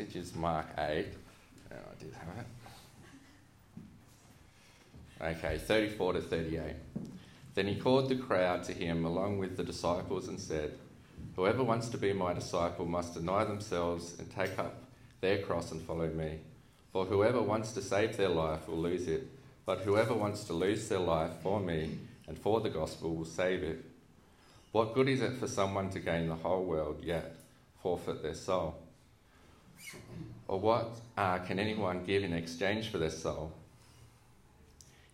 passage is Mark 8. Oh, I did have it. Okay, 34 to 38. Then he called the crowd to him along with the disciples and said, Whoever wants to be my disciple must deny themselves and take up their cross and follow me. For whoever wants to save their life will lose it, but whoever wants to lose their life for me and for the gospel will save it. What good is it for someone to gain the whole world yet forfeit their soul? Or what uh, can anyone give in exchange for their soul?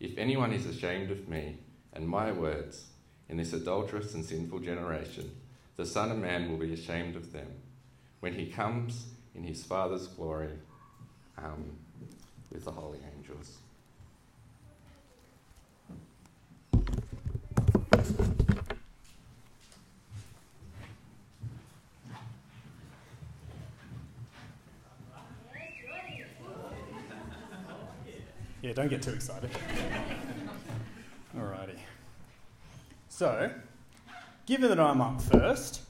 If anyone is ashamed of me and my words in this adulterous and sinful generation, the Son of Man will be ashamed of them when he comes in his Father's glory um, with the holy angels. Yeah, don't get too excited. Alrighty. So, given that I'm up first,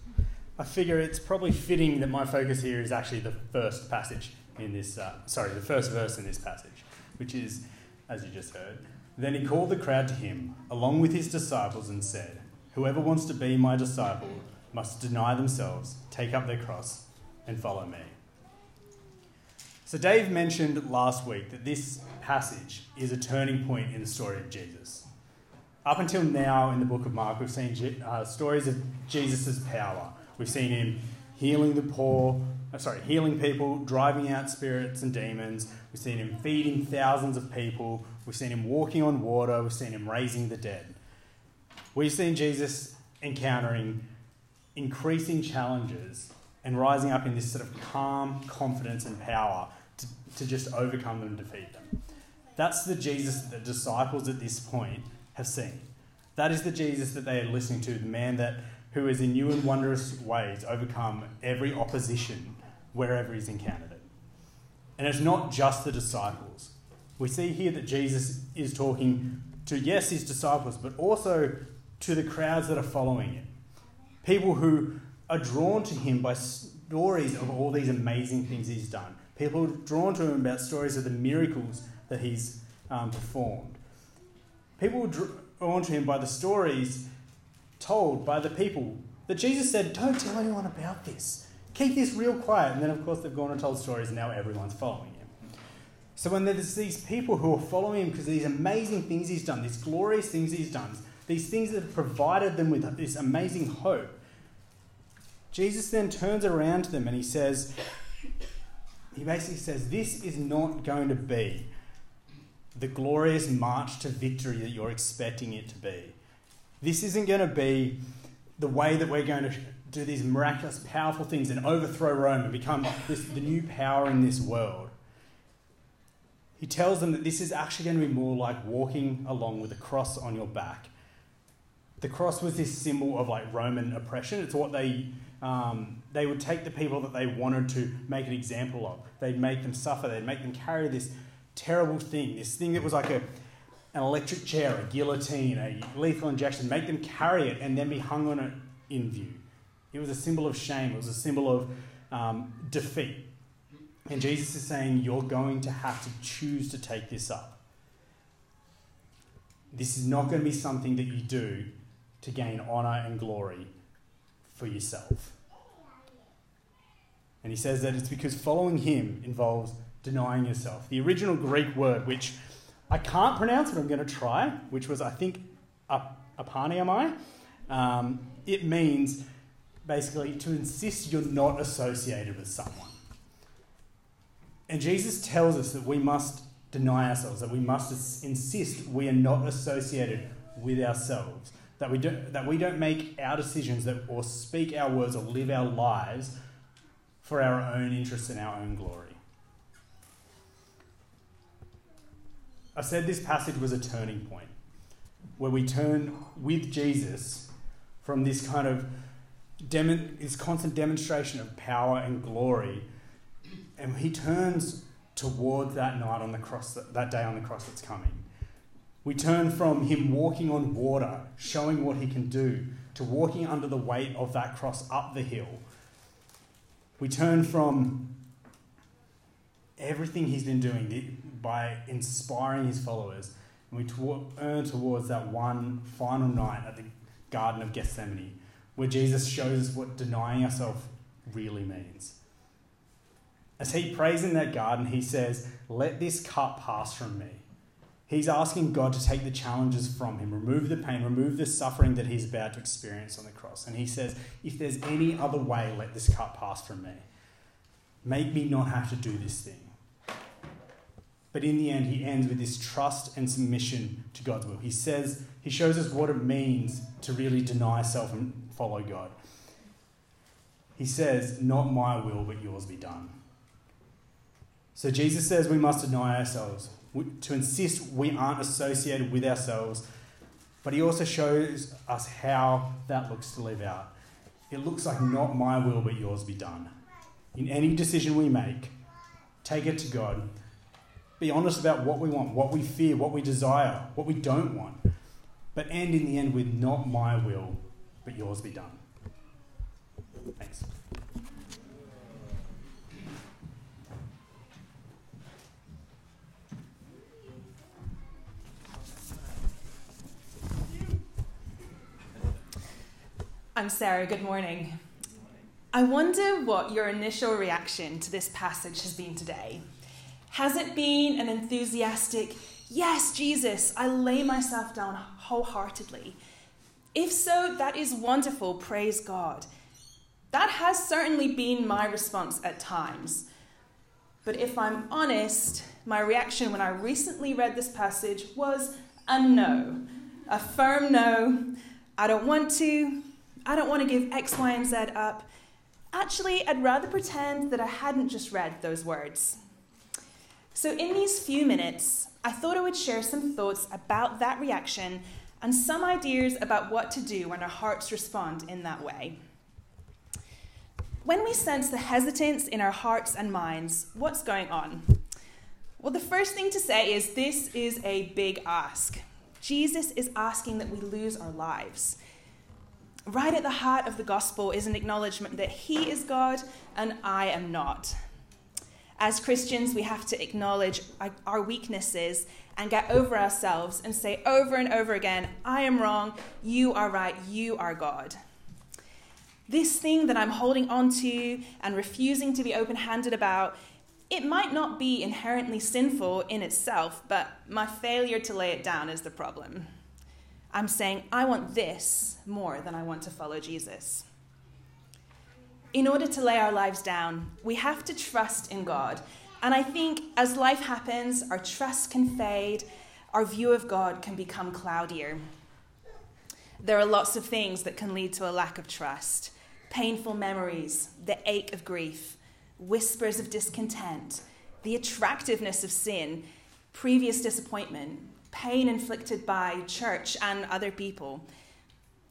I figure it's probably fitting that my focus here is actually the first passage in this, uh, sorry, the first verse in this passage, which is, as you just heard. Then he called the crowd to him, along with his disciples, and said, Whoever wants to be my disciple must deny themselves, take up their cross, and follow me. So, Dave mentioned last week that this passage is a turning point in the story of Jesus. Up until now in the book of Mark, we've seen uh, stories of Jesus' power. We've seen him healing the poor, uh, sorry, healing people, driving out spirits and demons. We've seen him feeding thousands of people. We've seen him walking on water. We've seen him raising the dead. We've seen Jesus encountering increasing challenges and rising up in this sort of calm confidence and power to, to just overcome them and defeat them. That's the Jesus that the disciples at this point have seen. That is the Jesus that they are listening to, the man that who has in new and wondrous ways overcome every opposition wherever he's encountered it. And it's not just the disciples. We see here that Jesus is talking to, yes, his disciples, but also to the crowds that are following him. People who are drawn to him by stories of all these amazing things he's done. People drawn to him about stories of the miracles that he's um, performed. People drawn to him by the stories told by the people that Jesus said, Don't tell anyone about this. Keep this real quiet. And then, of course, they've gone and told stories, and now everyone's following him. So, when there's these people who are following him because of these amazing things he's done, these glorious things he's done, these things that have provided them with this amazing hope, Jesus then turns around to them and he says, He basically says, This is not going to be the glorious march to victory that you're expecting it to be. This isn't going to be the way that we're going to do these miraculous, powerful things and overthrow Rome and become this, the new power in this world. He tells them that this is actually going to be more like walking along with a cross on your back. The cross was this symbol of like Roman oppression. It's what they um, they would take the people that they wanted to make an example of. They'd make them suffer. They'd make them carry this terrible thing, this thing that was like a, an electric chair, a guillotine, a lethal injection, make them carry it and then be hung on it in view. It was a symbol of shame, it was a symbol of um, defeat. And Jesus is saying, You're going to have to choose to take this up. This is not going to be something that you do to gain honour and glory for yourself. And he says that it's because following him involves denying yourself. The original Greek word, which I can't pronounce, but I'm going to try, which was, I think, apaniamai. Um, it means basically to insist you're not associated with someone. And Jesus tells us that we must deny ourselves, that we must insist we are not associated with ourselves, that we don't, that we don't make our decisions that, or speak our words or live our lives for our own interests and our own glory. I said this passage was a turning point where we turn with Jesus from this kind of demo, this constant demonstration of power and glory, and he turns towards that night on the cross, that day on the cross that's coming. We turn from him walking on water, showing what he can do, to walking under the weight of that cross up the hill. We turn from everything he's been doing by inspiring his followers, and we turn towards that one final night at the Garden of Gethsemane, where Jesus shows us what denying ourselves really means. As he prays in that garden, he says, Let this cup pass from me. He's asking God to take the challenges from him, remove the pain, remove the suffering that he's about to experience on the cross. And he says, If there's any other way, let this cup pass from me. Make me not have to do this thing. But in the end, he ends with this trust and submission to God's will. He says, he shows us what it means to really deny self and follow God. He says, Not my will, but yours be done. So Jesus says we must deny ourselves, to insist we aren't associated with ourselves, but he also shows us how that looks to live out. It looks like not my will, but yours be done. In any decision we make, take it to God. Be honest about what we want, what we fear, what we desire, what we don't want. But end in the end with not my will, but yours be done. Thanks. I'm Sarah. Good morning. I wonder what your initial reaction to this passage has been today. Has it been an enthusiastic, Yes, Jesus, I lay myself down wholeheartedly? If so, that is wonderful. Praise God. That has certainly been my response at times. But if I'm honest, my reaction when I recently read this passage was a no, a firm no. I don't want to. I don't want to give X, Y, and Z up. Actually, I'd rather pretend that I hadn't just read those words. So, in these few minutes, I thought I would share some thoughts about that reaction and some ideas about what to do when our hearts respond in that way. When we sense the hesitance in our hearts and minds, what's going on? Well, the first thing to say is this is a big ask. Jesus is asking that we lose our lives. Right at the heart of the gospel is an acknowledgement that He is God and I am not. As Christians, we have to acknowledge our weaknesses and get over ourselves and say over and over again, I am wrong, you are right, you are God. This thing that I'm holding on to and refusing to be open handed about, it might not be inherently sinful in itself, but my failure to lay it down is the problem. I'm saying, I want this more than I want to follow Jesus. In order to lay our lives down, we have to trust in God. And I think as life happens, our trust can fade, our view of God can become cloudier. There are lots of things that can lead to a lack of trust painful memories, the ache of grief, whispers of discontent, the attractiveness of sin, previous disappointment, pain inflicted by church and other people.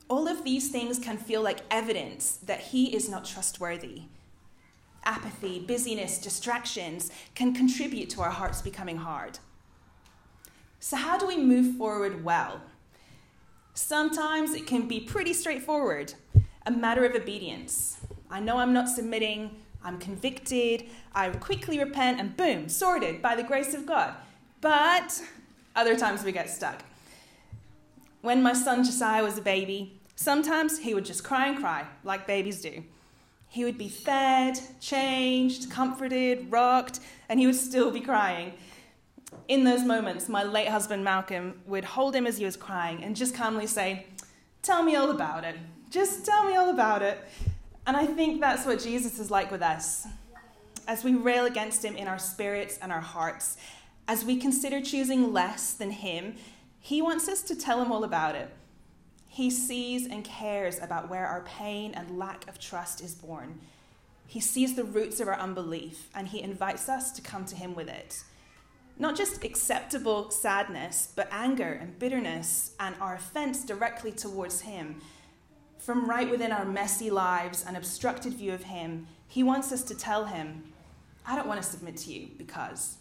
All of these things can feel like evidence that he is not trustworthy. Apathy, busyness, distractions can contribute to our hearts becoming hard. So, how do we move forward well? Sometimes it can be pretty straightforward, a matter of obedience. I know I'm not submitting, I'm convicted, I quickly repent, and boom, sorted by the grace of God. But other times we get stuck. When my son Josiah was a baby, sometimes he would just cry and cry, like babies do. He would be fed, changed, comforted, rocked, and he would still be crying. In those moments, my late husband Malcolm would hold him as he was crying and just calmly say, Tell me all about it. Just tell me all about it. And I think that's what Jesus is like with us. As we rail against him in our spirits and our hearts, as we consider choosing less than Him, He wants us to tell Him all about it. He sees and cares about where our pain and lack of trust is born. He sees the roots of our unbelief and He invites us to come to Him with it. Not just acceptable sadness, but anger and bitterness and our offense directly towards Him. From right within our messy lives and obstructed view of Him, He wants us to tell Him, I don't want to submit to you because.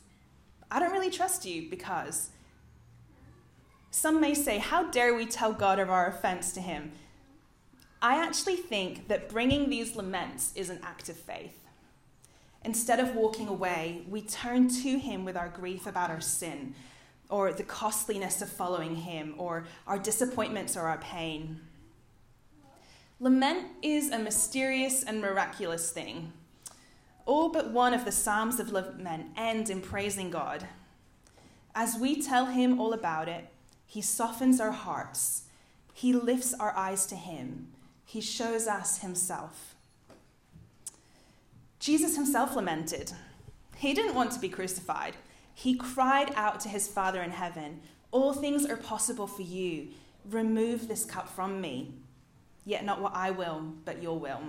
I don't really trust you because. Some may say, How dare we tell God of our offense to him? I actually think that bringing these laments is an act of faith. Instead of walking away, we turn to Him with our grief about our sin, or the costliness of following Him, or our disappointments or our pain. Lament is a mysterious and miraculous thing. All but one of the Psalms of lament end in praising God. As we tell Him all about it, He softens our hearts, He lifts our eyes to Him, He shows us Himself. Jesus Himself lamented. He didn't want to be crucified. He cried out to His Father in heaven, All things are possible for you. Remove this cup from me. Yet not what I will, but your will.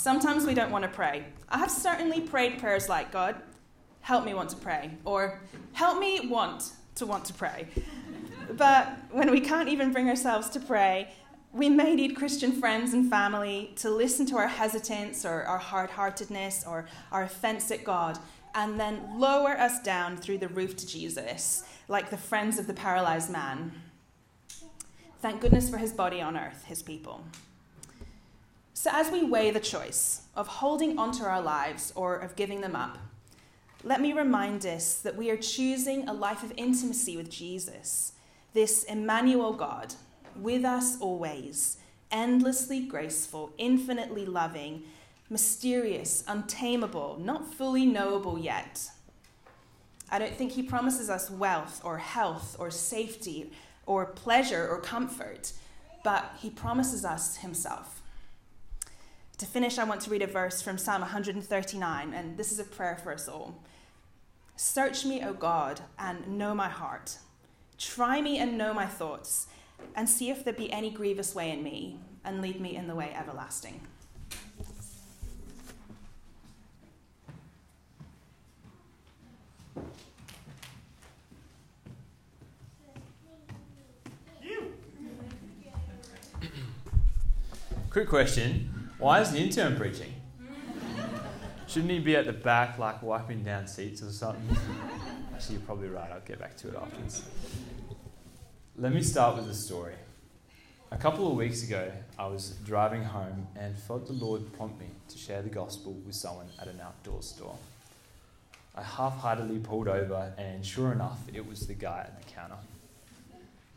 Sometimes we don't want to pray. I have certainly prayed prayers like, God, help me want to pray, or help me want to want to pray. But when we can't even bring ourselves to pray, we may need Christian friends and family to listen to our hesitance or our hard heartedness or our offense at God and then lower us down through the roof to Jesus, like the friends of the paralyzed man. Thank goodness for his body on earth, his people. So, as we weigh the choice of holding onto our lives or of giving them up, let me remind us that we are choosing a life of intimacy with Jesus, this Emmanuel God, with us always, endlessly graceful, infinitely loving, mysterious, untamable, not fully knowable yet. I don't think he promises us wealth or health or safety or pleasure or comfort, but he promises us himself. To finish, I want to read a verse from Psalm 139, and this is a prayer for us all. Search me, O God, and know my heart. Try me and know my thoughts, and see if there be any grievous way in me, and lead me in the way everlasting. Quick question why is the intern preaching? Shouldn't he be at the back, like wiping down seats or something? Actually, you're probably right. I'll get back to it afterwards. Let me start with a story. A couple of weeks ago, I was driving home and felt the Lord prompt me to share the gospel with someone at an outdoor store. I half heartedly pulled over, and sure enough, it was the guy at the counter.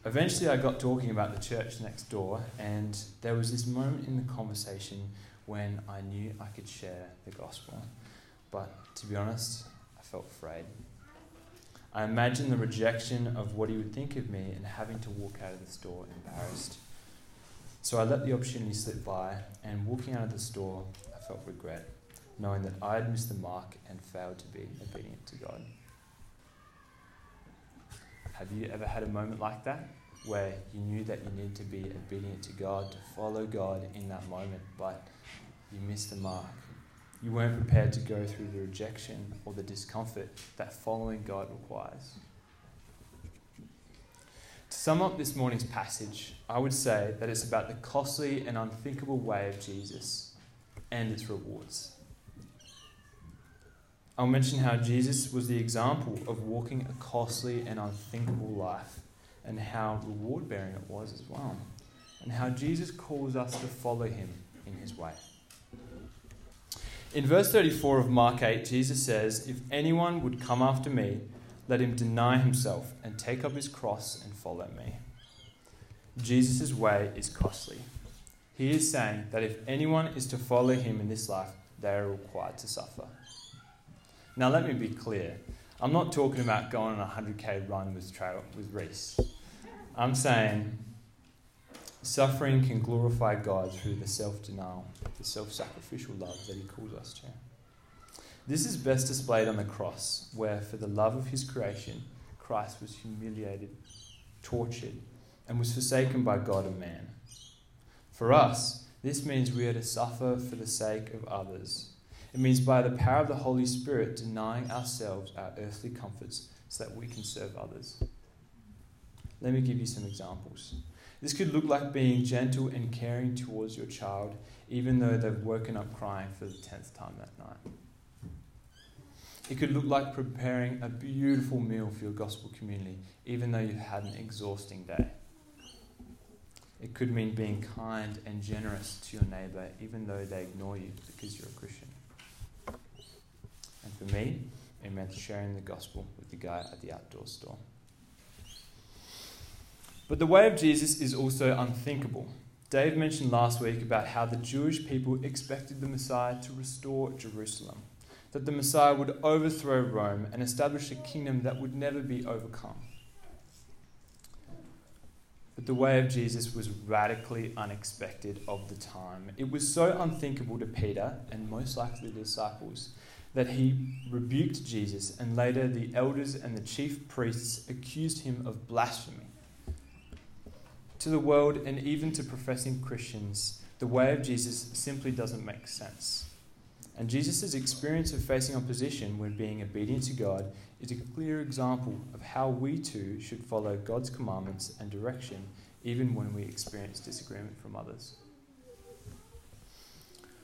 Eventually, I got talking about the church next door, and there was this moment in the conversation when I knew I could share the gospel. But to be honest, I felt afraid. I imagined the rejection of what he would think of me and having to walk out of the store embarrassed. So I let the opportunity slip by, and walking out of the store, I felt regret, knowing that I had missed the mark and failed to be obedient to God. Have you ever had a moment like that where you knew that you needed to be obedient to God, to follow God in that moment, but you missed the mark? You weren't prepared to go through the rejection or the discomfort that following God requires. To sum up this morning's passage, I would say that it's about the costly and unthinkable way of Jesus and its rewards. I'll mention how Jesus was the example of walking a costly and unthinkable life, and how reward bearing it was as well, and how Jesus calls us to follow him in his way. In verse 34 of Mark 8, Jesus says, If anyone would come after me, let him deny himself and take up his cross and follow me. Jesus' way is costly. He is saying that if anyone is to follow him in this life, they are required to suffer. Now, let me be clear. I'm not talking about going on a 100k run with, trail, with Reese. I'm saying suffering can glorify God through the self denial, the self sacrificial love that He calls us to. This is best displayed on the cross, where for the love of His creation, Christ was humiliated, tortured, and was forsaken by God and man. For us, this means we are to suffer for the sake of others it means by the power of the Holy Spirit denying ourselves our earthly comforts so that we can serve others. Let me give you some examples. This could look like being gentle and caring towards your child, even though they've woken up crying for the tenth time that night. It could look like preparing a beautiful meal for your gospel community, even though you've had an exhausting day. It could mean being kind and generous to your neighbour, even though they ignore you because you're a Christian. For me, it meant sharing the gospel with the guy at the outdoor store. But the way of Jesus is also unthinkable. Dave mentioned last week about how the Jewish people expected the Messiah to restore Jerusalem, that the Messiah would overthrow Rome and establish a kingdom that would never be overcome. But the way of Jesus was radically unexpected of the time. It was so unthinkable to Peter and most likely the disciples that he rebuked Jesus, and later the elders and the chief priests accused him of blasphemy. To the world and even to professing Christians, the way of Jesus simply doesn't make sense. And Jesus' experience of facing opposition when being obedient to God is a clear example of how we too should follow God's commandments and direction even when we experience disagreement from others.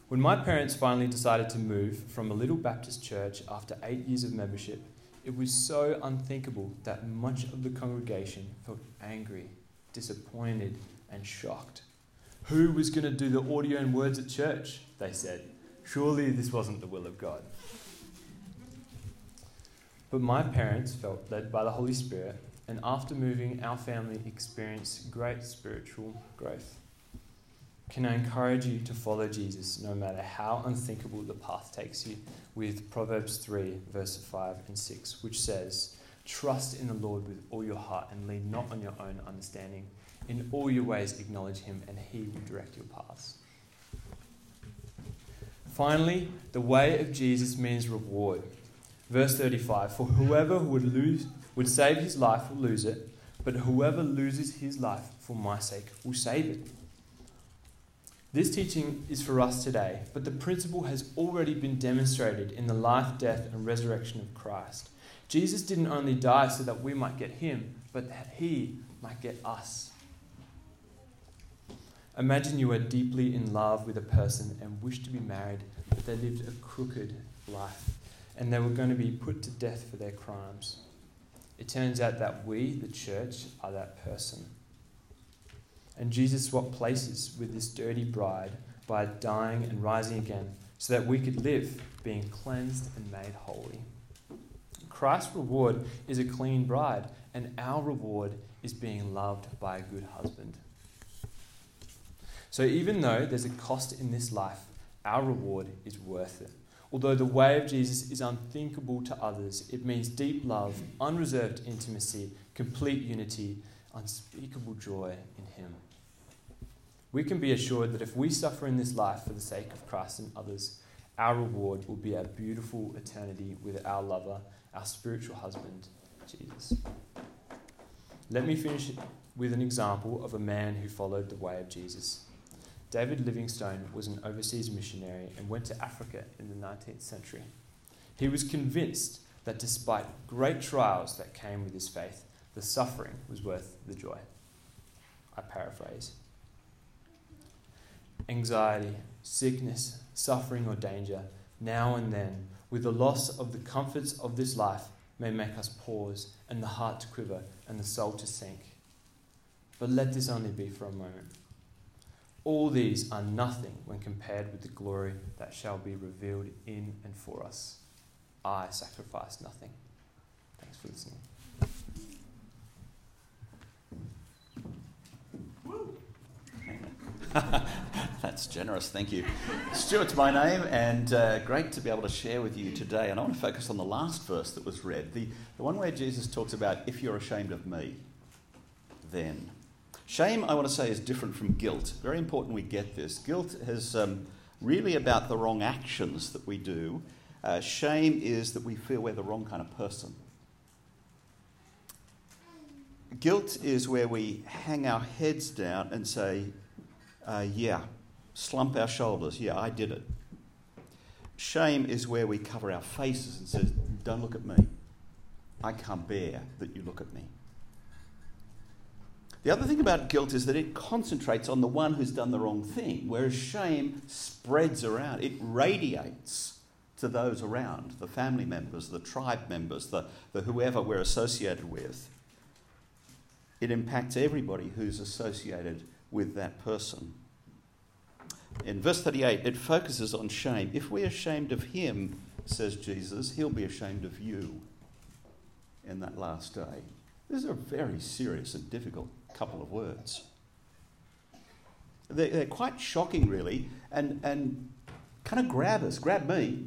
When my parents finally decided to move from a little Baptist church after eight years of membership, it was so unthinkable that much of the congregation felt angry, disappointed, and shocked. Who was going to do the audio and words at church? They said. Surely this wasn't the will of God. But my parents felt led by the Holy Spirit, and after moving, our family experienced great spiritual growth. Can I encourage you to follow Jesus no matter how unthinkable the path takes you? With Proverbs 3, verse 5 and 6, which says, Trust in the Lord with all your heart and lean not on your own understanding. In all your ways, acknowledge him, and he will direct your paths. Finally, the way of Jesus means reward. Verse 35 For whoever would, lose, would save his life will lose it, but whoever loses his life for my sake will save it. This teaching is for us today, but the principle has already been demonstrated in the life, death, and resurrection of Christ. Jesus didn't only die so that we might get him, but that he might get us. Imagine you are deeply in love with a person and wish to be married, but they lived a crooked life and they were going to be put to death for their crimes. It turns out that we, the church, are that person. And Jesus swapped places with this dirty bride by dying and rising again so that we could live, being cleansed and made holy. Christ's reward is a clean bride, and our reward is being loved by a good husband. So, even though there's a cost in this life, our reward is worth it. Although the way of Jesus is unthinkable to others, it means deep love, unreserved intimacy, complete unity, unspeakable joy in Him. We can be assured that if we suffer in this life for the sake of Christ and others, our reward will be a beautiful eternity with our lover, our spiritual husband, Jesus. Let me finish with an example of a man who followed the way of Jesus. David Livingstone was an overseas missionary and went to Africa in the 19th century. He was convinced that despite great trials that came with his faith, the suffering was worth the joy. I paraphrase. Anxiety, sickness, suffering, or danger, now and then, with the loss of the comforts of this life, may make us pause and the heart to quiver and the soul to sink. But let this only be for a moment. All these are nothing when compared with the glory that shall be revealed in and for us. I sacrifice nothing. Thanks for listening. That's generous, thank you. Stuart's my name, and uh, great to be able to share with you today. And I want to focus on the last verse that was read, the, the one where Jesus talks about, if you're ashamed of me, then. Shame, I want to say, is different from guilt. Very important we get this. Guilt is um, really about the wrong actions that we do. Uh, shame is that we feel we're the wrong kind of person. Guilt is where we hang our heads down and say, uh, yeah, slump our shoulders, yeah, I did it. Shame is where we cover our faces and say, don't look at me. I can't bear that you look at me. The other thing about guilt is that it concentrates on the one who's done the wrong thing, whereas shame spreads around, it radiates to those around the family members, the tribe members, the, the whoever we're associated with. It impacts everybody who's associated with that person. In verse 38, it focuses on shame. If we're ashamed of him, says Jesus, he'll be ashamed of you in that last day. This is a very serious and difficult couple of words. They're, they're quite shocking, really, and, and kind of grab us, grab me,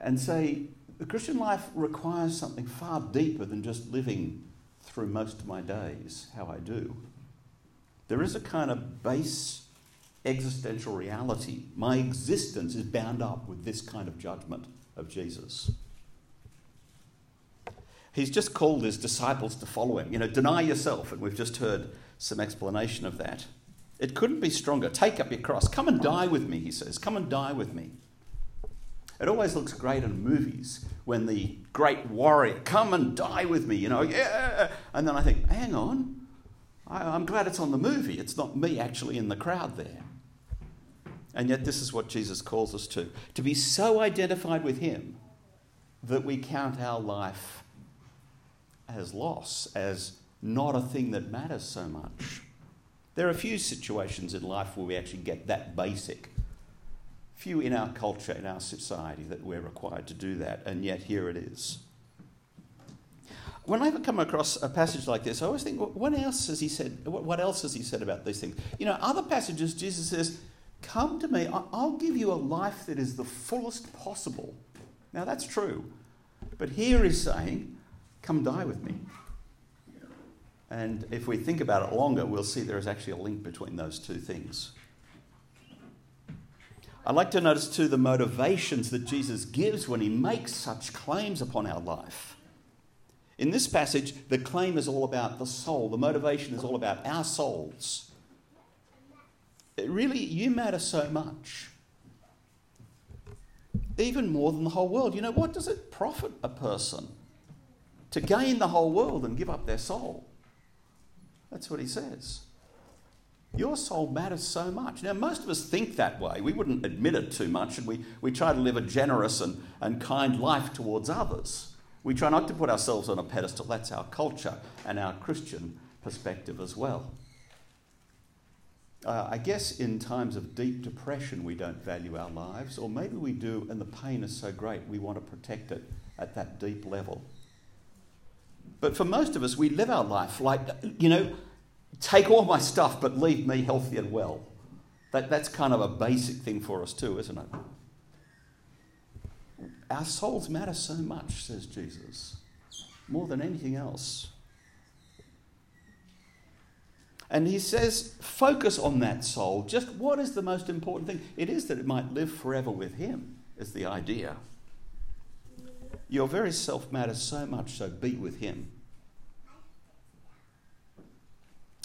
and say the Christian life requires something far deeper than just living through most of my days how I do. There is a kind of base existential reality. My existence is bound up with this kind of judgment of Jesus. He's just called his disciples to follow him. You know, deny yourself, and we've just heard some explanation of that. It couldn't be stronger. Take up your cross. Come and die with me, he says. Come and die with me. It always looks great in movies when the great warrior, come and die with me, you know, yeah. And then I think, hang on, I, am glad it's on the movie. It's not me actually in the crowd there. And yet, this is what Jesus calls us to to be so identified with Him that we count our life as loss, as not a thing that matters so much. There are a few situations in life where we actually get that basic. Few in our culture, in our society, that we're required to do that, and yet here it is. When I ever come across a passage like this, I always think, what else has he said? What else has he said about these things? You know, other passages, Jesus says, Come to me, I'll give you a life that is the fullest possible. Now, that's true. But here he's saying, Come die with me. And if we think about it longer, we'll see there is actually a link between those two things. I'd like to notice too the motivations that Jesus gives when he makes such claims upon our life. In this passage, the claim is all about the soul, the motivation is all about our souls. Really, you matter so much. Even more than the whole world. You know, what does it profit a person to gain the whole world and give up their soul? That's what he says. Your soul matters so much. Now, most of us think that way. We wouldn't admit it too much, and we, we try to live a generous and, and kind life towards others. We try not to put ourselves on a pedestal. That's our culture and our Christian perspective as well. Uh, I guess in times of deep depression, we don't value our lives, or maybe we do, and the pain is so great we want to protect it at that deep level. But for most of us, we live our life like, you know, take all my stuff but leave me healthy and well. That, that's kind of a basic thing for us too, isn't it? Our souls matter so much, says Jesus, more than anything else. And he says, focus on that soul. Just what is the most important thing? It is that it might live forever with him, is the idea. Your very self matters so much, so be with Him.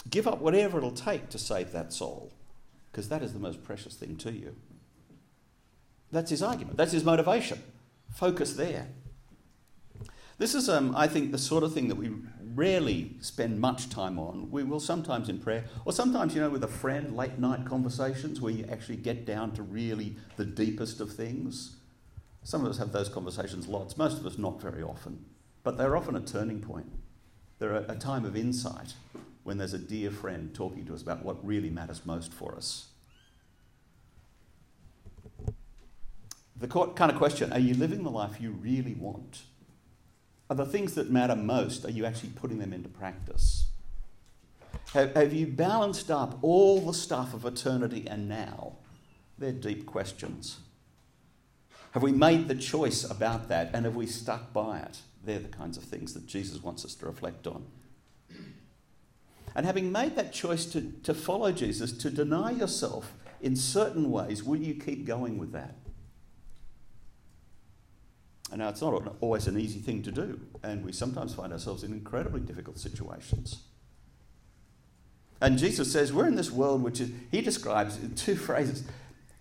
Give up whatever it'll take to save that soul, because that is the most precious thing to you. That's his argument, that's his motivation. Focus there. This is, um, I think, the sort of thing that we rarely spend much time on. We will sometimes in prayer, or sometimes, you know, with a friend, late night conversations where you actually get down to really the deepest of things. Some of us have those conversations lots, most of us not very often, but they're often a turning point. They're a, a time of insight when there's a dear friend talking to us about what really matters most for us. The kind of question are you living the life you really want? Are the things that matter most, are you actually putting them into practice? Have, have you balanced up all the stuff of eternity and now? They're deep questions. Have we made the choice about that and have we stuck by it? They're the kinds of things that Jesus wants us to reflect on. And having made that choice to, to follow Jesus, to deny yourself in certain ways, will you keep going with that? And now it's not always an easy thing to do, and we sometimes find ourselves in incredibly difficult situations. And Jesus says we're in this world which is, he describes in two phrases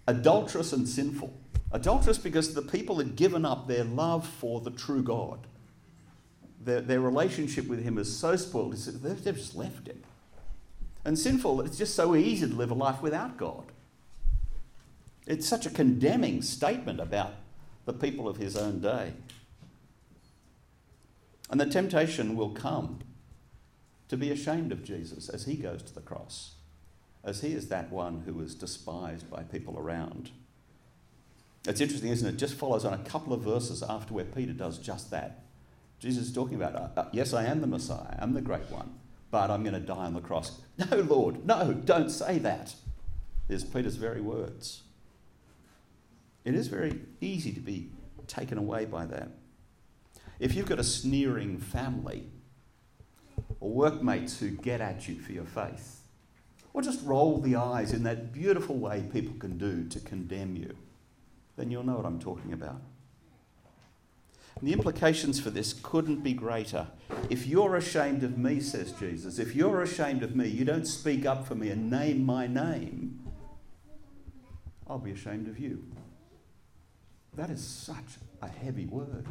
adulterous and sinful. Adulterous because the people had given up their love for the true God. Their, their relationship with Him is so spoiled, they've, they've just left Him. And sinful, it's just so easy to live a life without God. It's such a condemning statement about the people of His own day. And the temptation will come to be ashamed of Jesus as He goes to the cross, as He is that one who is despised by people around. It's interesting, isn't it? it? Just follows on a couple of verses after where Peter does just that. Jesus is talking about, uh, uh, yes, I am the Messiah, I'm the great one, but I'm going to die on the cross. No, Lord, no, don't say that. There's Peter's very words. It is very easy to be taken away by that. If you've got a sneering family or workmates who get at you for your faith, or just roll the eyes in that beautiful way people can do to condemn you, then you'll know what I'm talking about. And the implications for this couldn't be greater. If you're ashamed of me, says Jesus, if you're ashamed of me, you don't speak up for me and name my name, I'll be ashamed of you. That is such a heavy word.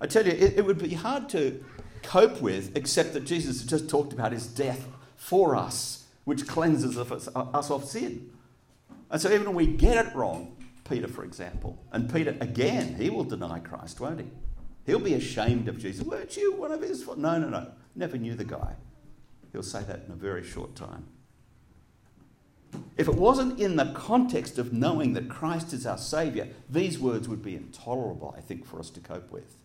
I tell you, it, it would be hard to cope with, except that Jesus has just talked about his death for us, which cleanses us, us of sin. And so even when we get it wrong, Peter, for example, and Peter, again, he will deny Christ, won't he? He'll be ashamed of Jesus. Weren't you one of his? No, no, no. Never knew the guy. He'll say that in a very short time. If it wasn't in the context of knowing that Christ is our Saviour, these words would be intolerable, I think, for us to cope with.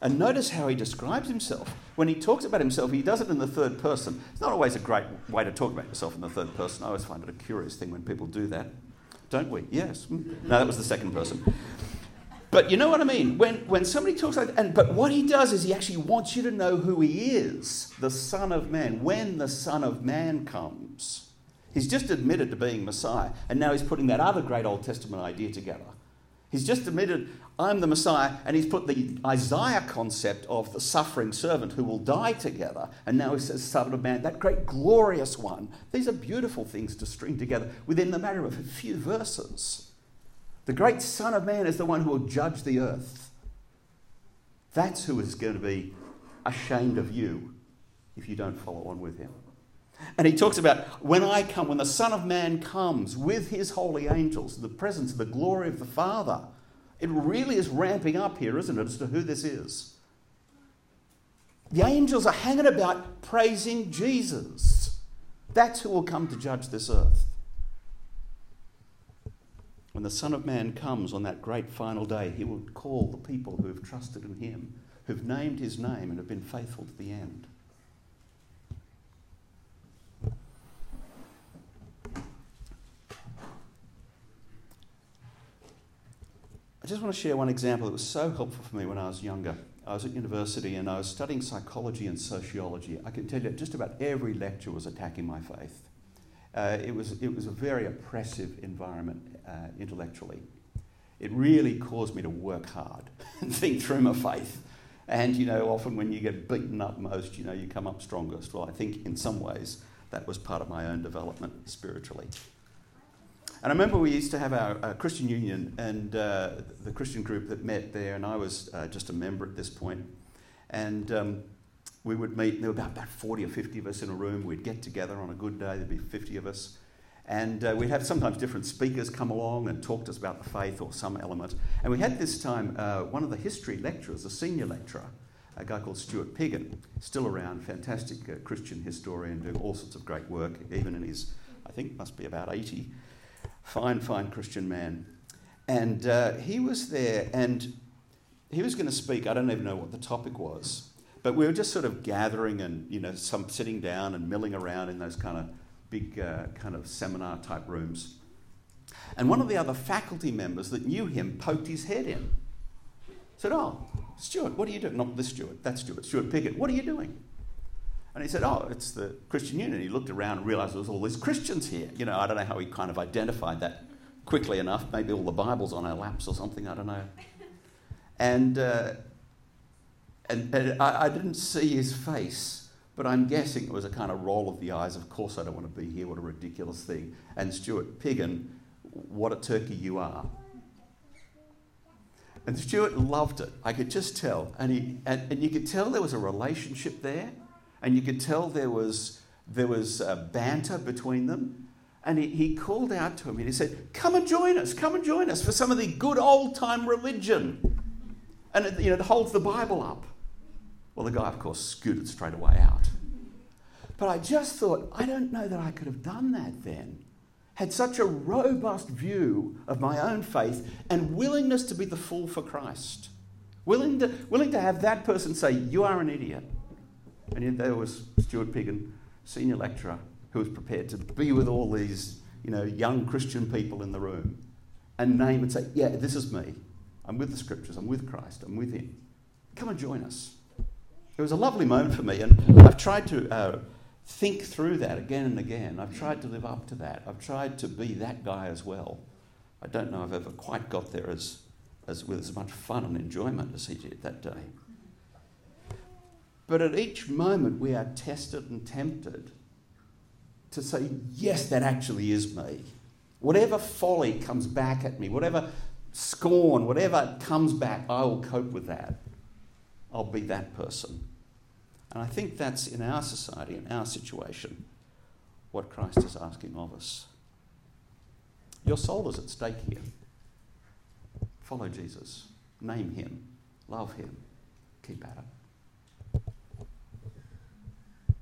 And notice how he describes himself. When he talks about himself, he does it in the third person. It's not always a great way to talk about yourself in the third person. I always find it a curious thing when people do that. Don't we? Yes. Hmm. No, that was the second person. But you know what I mean? When, when somebody talks like that, and, but what he does is he actually wants you to know who he is, the Son of Man. When the Son of Man comes, he's just admitted to being Messiah, and now he's putting that other great Old Testament idea together. He's just admitted, I'm the Messiah, and he's put the Isaiah concept of the suffering servant who will die together, and now he says, Son of Man, that great glorious one. These are beautiful things to string together within the matter of a few verses. The great Son of Man is the one who will judge the earth. That's who is going to be ashamed of you if you don't follow on with him. And he talks about when I come, when the Son of Man comes with his holy angels, the presence of the glory of the Father. It really is ramping up here, isn't it, as to who this is? The angels are hanging about praising Jesus. That's who will come to judge this earth. When the Son of Man comes on that great final day, he will call the people who have trusted in him, who've named his name and have been faithful to the end. I just want to share one example that was so helpful for me when I was younger. I was at university and I was studying psychology and sociology. I can tell you just about every lecture was attacking my faith. Uh, it, was, it was a very oppressive environment uh, intellectually. It really caused me to work hard and think through my faith. And, you know, often when you get beaten up most, you know, you come up strongest. Well, I think in some ways that was part of my own development spiritually. And I remember we used to have our Christian Union and uh, the Christian group that met there, and I was uh, just a member at this point. And um, we would meet, there were about, about 40 or 50 of us in a room. We'd get together on a good day, there'd be 50 of us. And uh, we'd have sometimes different speakers come along and talk to us about the faith or some element. And we had this time uh, one of the history lecturers, a senior lecturer, a guy called Stuart Piggin, still around, fantastic uh, Christian historian, doing all sorts of great work, even in his, I think, must be about 80. Fine, fine Christian man. And uh, he was there and he was going to speak. I don't even know what the topic was. But we were just sort of gathering and, you know, some sitting down and milling around in those kind of big uh, kind of seminar type rooms. And one of the other faculty members that knew him poked his head in. Said, Oh, Stuart, what are you doing? Not this Stuart, that Stuart, Stuart Piggin, what are you doing? And he said, Oh, it's the Christian Union. He looked around and realised there was all these Christians here. You know, I don't know how he kind of identified that quickly enough. Maybe all the Bibles on our laps or something, I don't know. And, uh, and, and I, I didn't see his face but I'm guessing it was a kind of roll of the eyes. Of course, I don't want to be here. What a ridiculous thing. And Stuart Piggin, what a turkey you are. And Stuart loved it. I could just tell. And, he, and, and you could tell there was a relationship there. And you could tell there was, there was uh, banter between them. And he, he called out to him and he said, Come and join us. Come and join us for some of the good old time religion. And it, you know, it holds the Bible up. Well, the guy, of course, scooted straight away out. But I just thought, I don't know that I could have done that then. had such a robust view of my own faith and willingness to be the fool for Christ. Willing to, willing to have that person say, You are an idiot. And yet there was Stuart Piggin, senior lecturer, who was prepared to be with all these you know, young Christian people in the room and name and say, Yeah, this is me. I'm with the scriptures, I'm with Christ, I'm with Him. Come and join us. It was a lovely moment for me, and I've tried to uh, think through that again and again. I've tried to live up to that. I've tried to be that guy as well. I don't know I've ever quite got there as, as with as much fun and enjoyment as he did that day. But at each moment, we are tested and tempted to say, yes, that actually is me. Whatever folly comes back at me, whatever scorn, whatever comes back, I will cope with that. I'll be that person. And I think that's in our society, in our situation, what Christ is asking of us. Your soul is at stake here. Follow Jesus, name him, love him, keep at it.